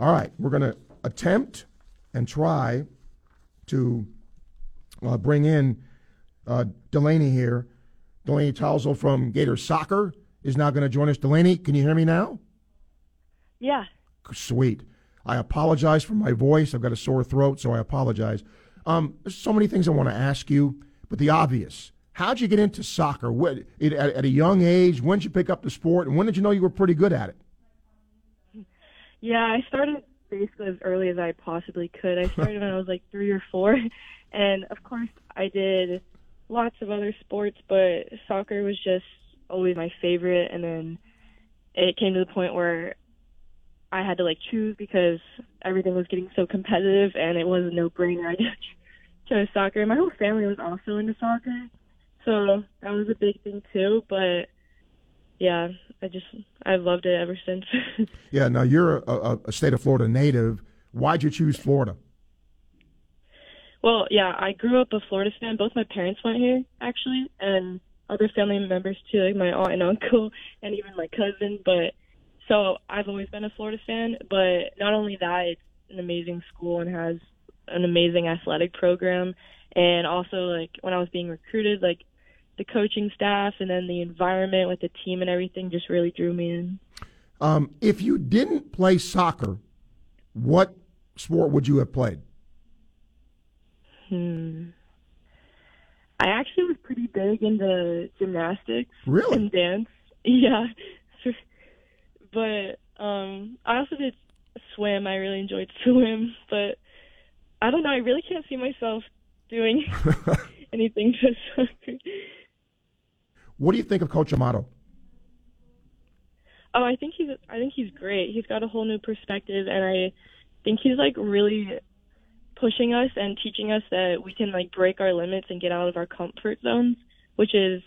All right, we're going to attempt and try to uh, bring in uh, Delaney here. Delaney Talzo from Gator Soccer is now going to join us. Delaney, can you hear me now? Yeah. Sweet. I apologize for my voice. I've got a sore throat, so I apologize. Um, there's so many things I want to ask you, but the obvious. How'd you get into soccer? What, at, at a young age, when did you pick up the sport, and when did you know you were pretty good at it? Yeah, I started basically as early as I possibly could. I started when I was like three or four, and of course I did lots of other sports, but soccer was just always my favorite. And then it came to the point where I had to like choose because everything was getting so competitive, and it was a no-brainer. I just chose soccer. My whole family was also into soccer, so that was a big thing too. But yeah, I just I've loved it ever since. yeah. Now you're a, a state of Florida native. Why'd you choose Florida? Well, yeah, I grew up a Florida fan. Both my parents went here actually, and other family members too, like my aunt and uncle, and even my cousin. But so I've always been a Florida fan. But not only that, it's an amazing school and has an amazing athletic program. And also, like when I was being recruited, like the coaching staff and then the environment with the team and everything just really drew me in. Um, if you didn't play soccer, what sport would you have played? Hmm. I actually was pretty big into gymnastics really? and dance. Yeah. but um I also did swim. I really enjoyed swim, but I don't know, I really can't see myself doing anything to soccer. What do you think of Coach Amato? Oh, I think he's I think he's great. He's got a whole new perspective and I think he's like really pushing us and teaching us that we can like break our limits and get out of our comfort zones, which is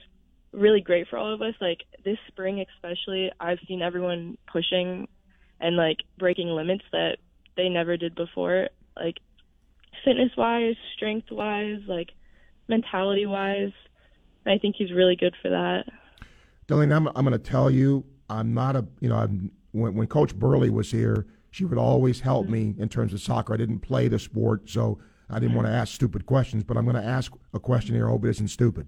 really great for all of us. Like this spring especially, I've seen everyone pushing and like breaking limits that they never did before. Like fitness wise, strength wise, like mentality wise. I think he's really good for that. Delaney, I'm, I'm going to tell you, I'm not a, you know, I'm, when, when Coach Burleigh was here, she would always help me in terms of soccer. I didn't play the sport, so I didn't want to ask stupid questions, but I'm going to ask a question here. I hope it isn't stupid.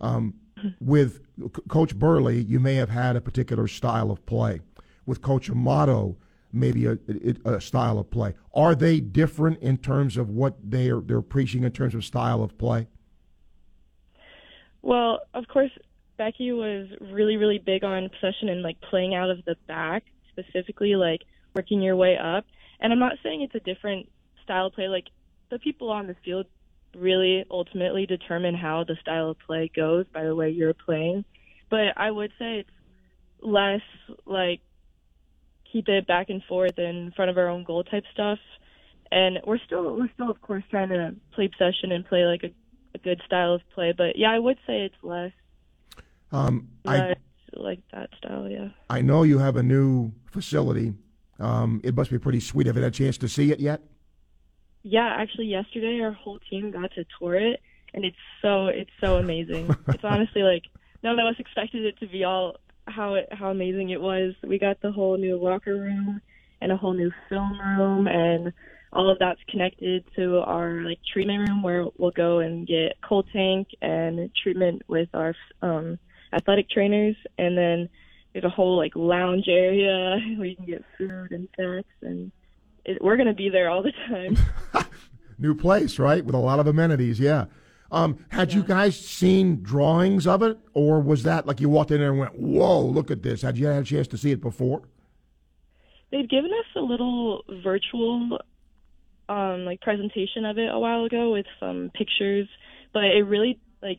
Um, with Coach Burleigh, you may have had a particular style of play. With Coach Amato, maybe a, a, a, style of play. Are they different in terms of what they're they're preaching in terms of style of play? Well, of course, Becky was really, really big on possession and like playing out of the back, specifically like working your way up. And I'm not saying it's a different style of play. Like the people on the field really ultimately determine how the style of play goes by the way you're playing. But I would say it's less like keep it back and forth in front of our own goal type stuff. And we're still we're still of course trying to play possession and play like a a good style of play. But yeah, I would say it's less. Um, I like that style. Yeah. I know you have a new facility. Um, it must be pretty sweet. Have you had a chance to see it yet? Yeah, actually, yesterday our whole team got to tour it, and it's so it's so amazing. it's honestly like none of us expected it to be all how it, how amazing it was. We got the whole new locker room and a whole new film room and all of that's connected to our like treatment room where we'll go and get cold tank and treatment with our um, athletic trainers, and then there's a whole like lounge area where you can get food and snacks, and it, we're gonna be there all the time. New place, right? With a lot of amenities, yeah. Um, had yeah. you guys seen drawings of it, or was that like you walked in there and went, "Whoa, look at this"? Had you had a chance to see it before? They've given us a little virtual um like presentation of it a while ago with some pictures, but it really like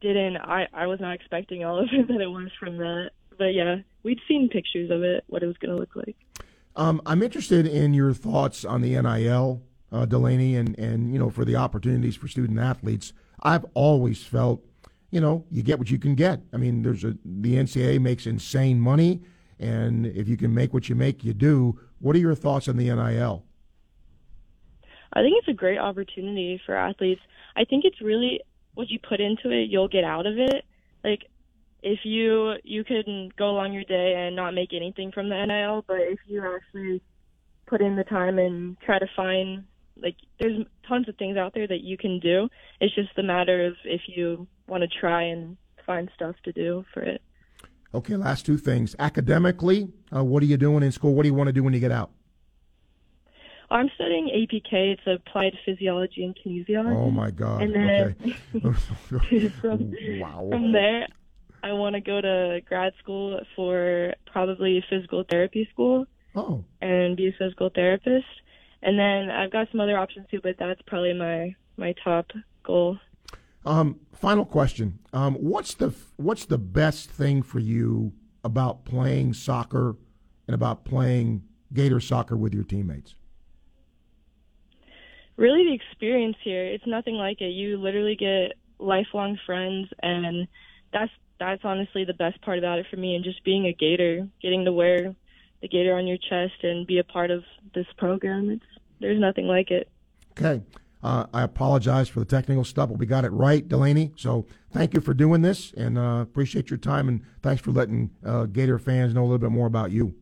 didn't I I was not expecting all of it that it was from that. But yeah, we'd seen pictures of it, what it was going to look like. Um, I'm interested in your thoughts on the NIL, uh, Delaney, and and you know for the opportunities for student athletes. I've always felt, you know, you get what you can get. I mean, there's a the NCAA makes insane money, and if you can make what you make, you do. What are your thoughts on the NIL? I think it's a great opportunity for athletes. I think it's really what you put into it, you'll get out of it. Like if you you can go along your day and not make anything from the NIL, but if you actually put in the time and try to find like there's tons of things out there that you can do. It's just a matter of if you want to try and find stuff to do for it. Okay, last two things. Academically, uh, what are you doing in school? What do you want to do when you get out? I'm studying APK. It's applied physiology and kinesiology. Oh my God! And then okay. from, wow. from there, I want to go to grad school for probably physical therapy school Oh, and be a physical therapist. And then I've got some other options too, but that's probably my my top goal. um, final question. Um, what's the what's the best thing for you about playing soccer and about playing Gator soccer with your teammates? Really, the experience here, it's nothing like it. You literally get lifelong friends, and that's that's honestly the best part about it for me. And just being a Gator, getting to wear the Gator on your chest and be a part of this program, it's there's nothing like it. Okay. Uh, I apologize for the technical stuff, but we got it right, Delaney. So thank you for doing this, and uh, appreciate your time, and thanks for letting uh, Gator fans know a little bit more about you.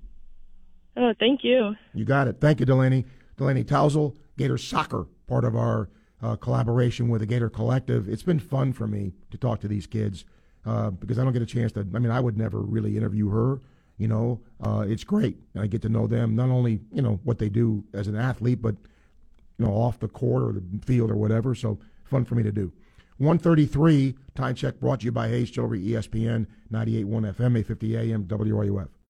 Oh, thank you. You got it. Thank you, Delaney. Delaney Tousell, Gator Soccer, part of our uh, collaboration with the Gator Collective. It's been fun for me to talk to these kids uh, because I don't get a chance to. I mean, I would never really interview her. You know, uh, it's great. And I get to know them, not only, you know, what they do as an athlete, but, you know, off the court or the field or whatever. So fun for me to do. 133, time check brought to you by Hayes Jewelry, ESPN, 98.1 FM, 850 AM, WRUF.